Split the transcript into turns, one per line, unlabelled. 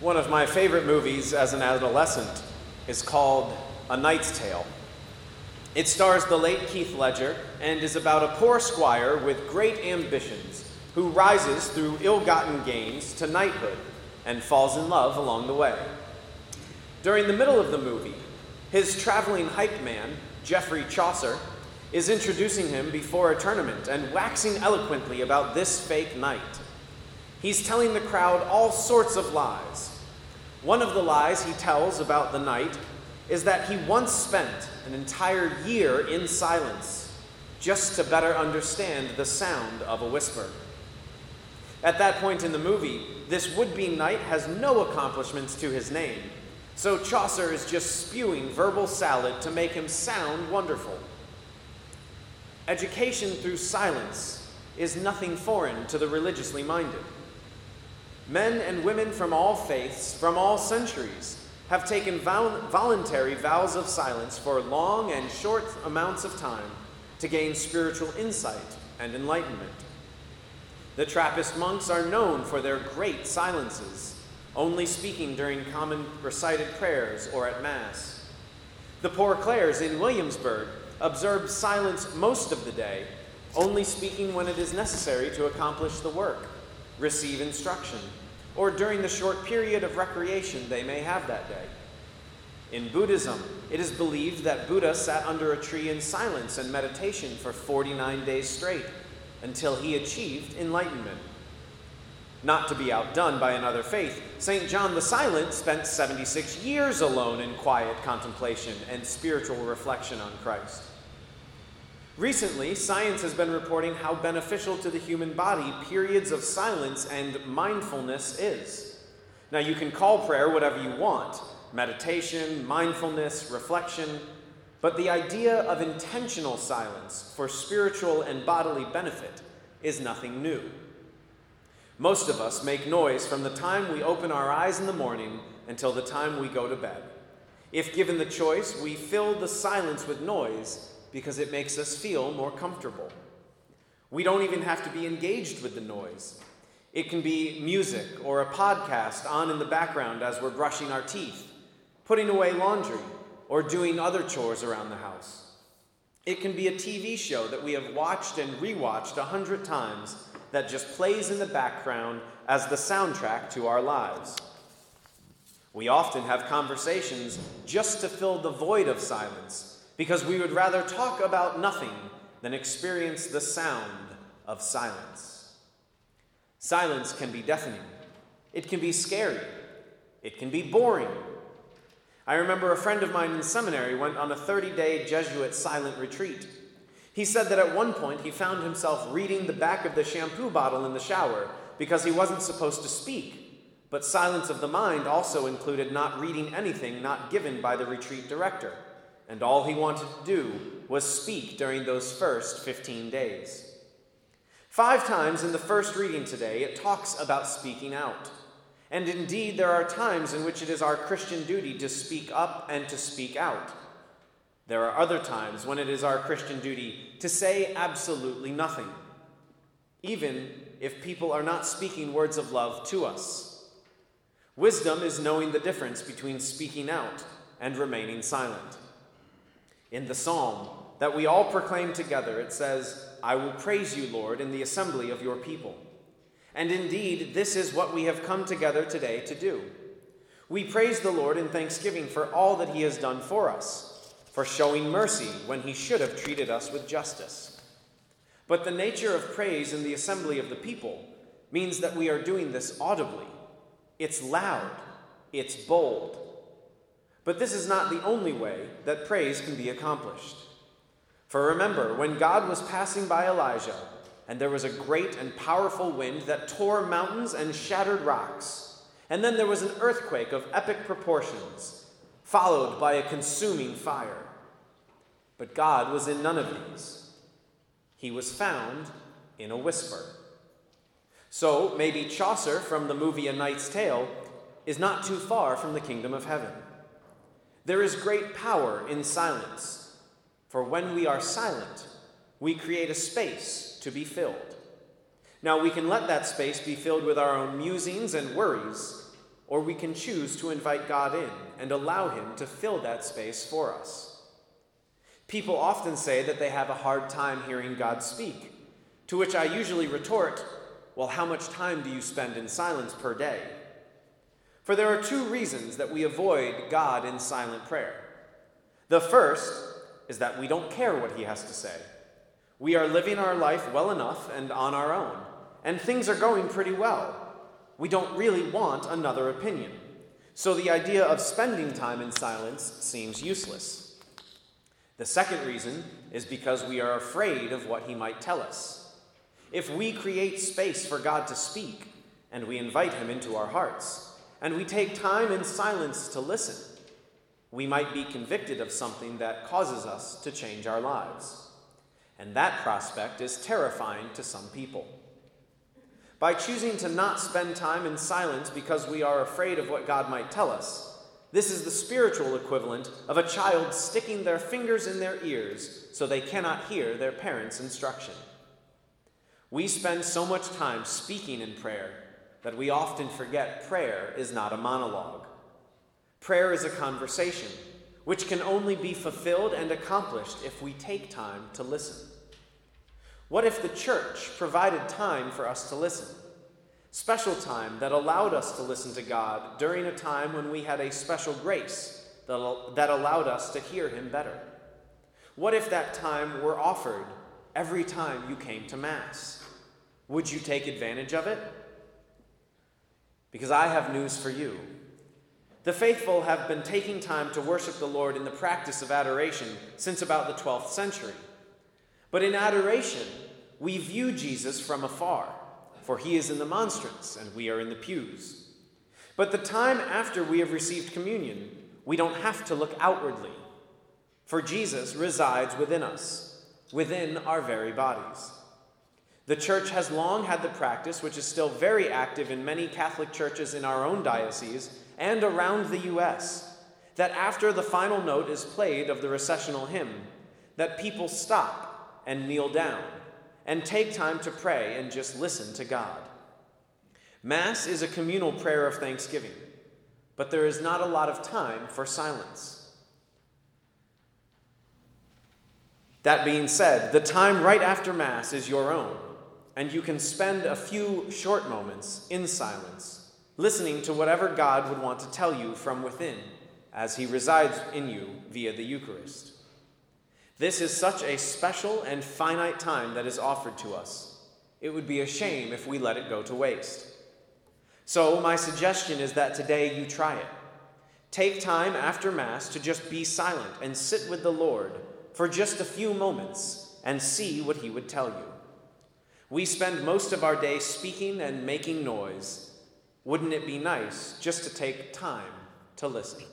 One of my favorite movies as an adolescent is called A Knight's Tale. It stars the late Heath Ledger and is about a poor squire with great ambitions who rises through ill gotten gains to knighthood and falls in love along the way. During the middle of the movie, his traveling hype man, Geoffrey Chaucer, is introducing him before a tournament and waxing eloquently about this fake knight. He's telling the crowd all sorts of lies. One of the lies he tells about the knight is that he once spent an entire year in silence just to better understand the sound of a whisper. At that point in the movie, this would be knight has no accomplishments to his name, so Chaucer is just spewing verbal salad to make him sound wonderful. Education through silence is nothing foreign to the religiously minded. Men and women from all faiths, from all centuries, have taken vol- voluntary vows of silence for long and short amounts of time to gain spiritual insight and enlightenment. The Trappist monks are known for their great silences, only speaking during common recited prayers or at Mass. The Poor Clares in Williamsburg observe silence most of the day, only speaking when it is necessary to accomplish the work receive instruction, or during the short period of recreation they may have that day. In Buddhism, it is believed that Buddha sat under a tree in silence and meditation for 49 days straight until he achieved enlightenment. Not to be outdone by another faith, St. John the Silent spent 76 years alone in quiet contemplation and spiritual reflection on Christ. Recently, science has been reporting how beneficial to the human body periods of silence and mindfulness is. Now, you can call prayer whatever you want meditation, mindfulness, reflection but the idea of intentional silence for spiritual and bodily benefit is nothing new. Most of us make noise from the time we open our eyes in the morning until the time we go to bed. If given the choice, we fill the silence with noise because it makes us feel more comfortable. We don't even have to be engaged with the noise. It can be music or a podcast on in the background as we're brushing our teeth, putting away laundry, or doing other chores around the house. It can be a TV show that we have watched and rewatched a hundred times that just plays in the background as the soundtrack to our lives. We often have conversations just to fill the void of silence because we would rather talk about nothing than experience the sound of silence. Silence can be deafening, it can be scary, it can be boring. I remember a friend of mine in seminary went on a 30 day Jesuit silent retreat. He said that at one point he found himself reading the back of the shampoo bottle in the shower because he wasn't supposed to speak. But silence of the mind also included not reading anything not given by the retreat director and all he wanted to do was speak during those first 15 days. Five times in the first reading today, it talks about speaking out. And indeed, there are times in which it is our Christian duty to speak up and to speak out. There are other times when it is our Christian duty to say absolutely nothing, even if people are not speaking words of love to us. Wisdom is knowing the difference between speaking out and remaining silent. In the psalm that we all proclaim together, it says, I will praise you, Lord, in the assembly of your people. And indeed, this is what we have come together today to do. We praise the Lord in thanksgiving for all that he has done for us, for showing mercy when he should have treated us with justice. But the nature of praise in the assembly of the people means that we are doing this audibly. It's loud, it's bold, but this is not the only way that praise can be accomplished. For remember, when God was passing by Elijah, and there was a great and powerful wind that tore mountains and shattered rocks, and then there was an earthquake of epic proportions, followed by a consuming fire. But God was in none of these. He was found in a whisper. So maybe Chaucer from the movie A Knight's Tale is not too far from the kingdom of heaven. There is great power in silence, for when we are silent, we create a space to be filled. Now, we can let that space be filled with our own musings and worries, or we can choose to invite God in and allow Him to fill that space for us. People often say that they have a hard time hearing God speak, to which I usually retort, Well, how much time do you spend in silence per day? For there are two reasons that we avoid God in silent prayer. The first is that we don't care what He has to say. We are living our life well enough and on our own, and things are going pretty well. We don't really want another opinion. So the idea of spending time in silence seems useless. The second reason is because we are afraid of what he might tell us. If we create space for God to speak, and we invite him into our hearts, and we take time in silence to listen, we might be convicted of something that causes us to change our lives. And that prospect is terrifying to some people. By choosing to not spend time in silence because we are afraid of what God might tell us, this is the spiritual equivalent of a child sticking their fingers in their ears so they cannot hear their parents' instruction. We spend so much time speaking in prayer that we often forget prayer is not a monologue. Prayer is a conversation, which can only be fulfilled and accomplished if we take time to listen. What if the church provided time for us to listen? Special time that allowed us to listen to God during a time when we had a special grace that that allowed us to hear Him better. What if that time were offered every time you came to Mass? Would you take advantage of it? Because I have news for you. The faithful have been taking time to worship the Lord in the practice of adoration since about the 12th century. But in adoration, we view Jesus from afar, for he is in the monstrance and we are in the pews. But the time after we have received communion, we don't have to look outwardly, for Jesus resides within us, within our very bodies. The church has long had the practice, which is still very active in many Catholic churches in our own diocese and around the U.S., that after the final note is played of the recessional hymn, that people stop and kneel down and take time to pray and just listen to God. Mass is a communal prayer of thanksgiving, but there is not a lot of time for silence. That being said, the time right after Mass is your own, and you can spend a few short moments in silence, listening to whatever God would want to tell you from within as He resides in you via the Eucharist. This is such a special and finite time that is offered to us. It would be a shame if we let it go to waste. So, my suggestion is that today you try it. Take time after Mass to just be silent and sit with the Lord for just a few moments and see what He would tell you. We spend most of our day speaking and making noise. Wouldn't it be nice just to take time to listen?